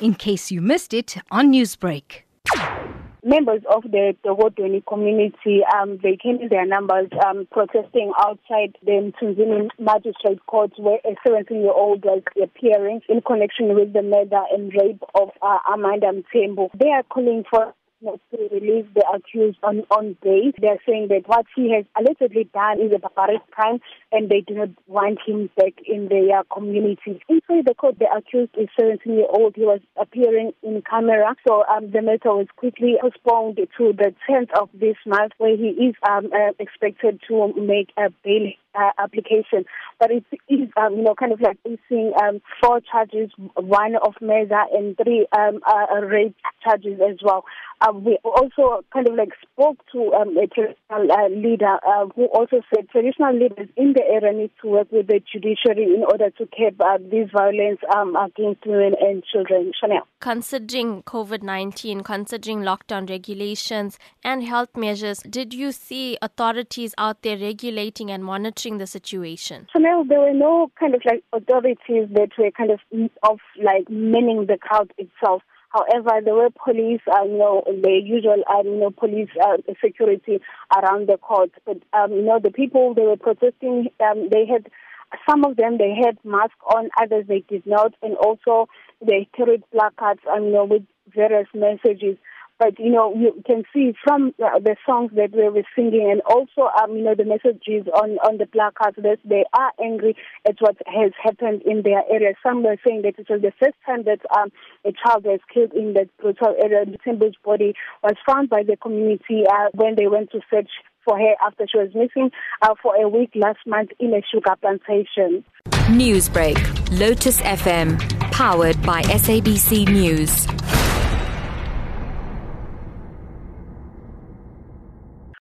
in case you missed it on Newsbreak. members of the Dokodweni community, um, they came in their numbers um, protesting outside the Mtunzini Magistrate Court where a 17-year-old was appearing in connection with the murder and rape of uh, Amanda Mthembu. They are calling for to release the accused on, on bail. They're saying that what he has allegedly done is a barbaric crime and they do not want him back in their community. Inside the court, the accused is 17 year old. He was appearing in camera. So um, the matter was quickly postponed to the 10th of this month where he is um, uh, expected to make a bail uh, application. But it is, um, you know, kind of like facing um, four charges, one of murder and three um, uh, rape charges as well. Uh, we also kind of like spoke to um, a traditional uh, leader uh, who also said traditional leaders in the area need to work with the judiciary in order to curb uh, this violence um, against women and children. Shanell. Considering COVID 19, considering lockdown regulations and health measures, did you see authorities out there regulating and monitoring the situation? Shanell, there were no kind of like authorities that were kind of of like manning the crowd itself. However, there were police, uh, you know, the usual, um, you know, police uh, security around the court. But, um, you know, the people, they were protesting, um, they had, some of them, they had masks on, others they did not. And also, they carried placards, um, you know, with various messages. But you know, you can see from uh, the songs that we were singing, and also, um, you know, the messages on on the placards that they are angry at what has happened in their area. Some were saying that it was the first time that um, a child was killed in that brutal area. Mthembu's body was found by the community uh, when they went to search for her after she was missing uh, for a week last month in a sugar plantation. Newsbreak, Lotus FM, powered by SABC News.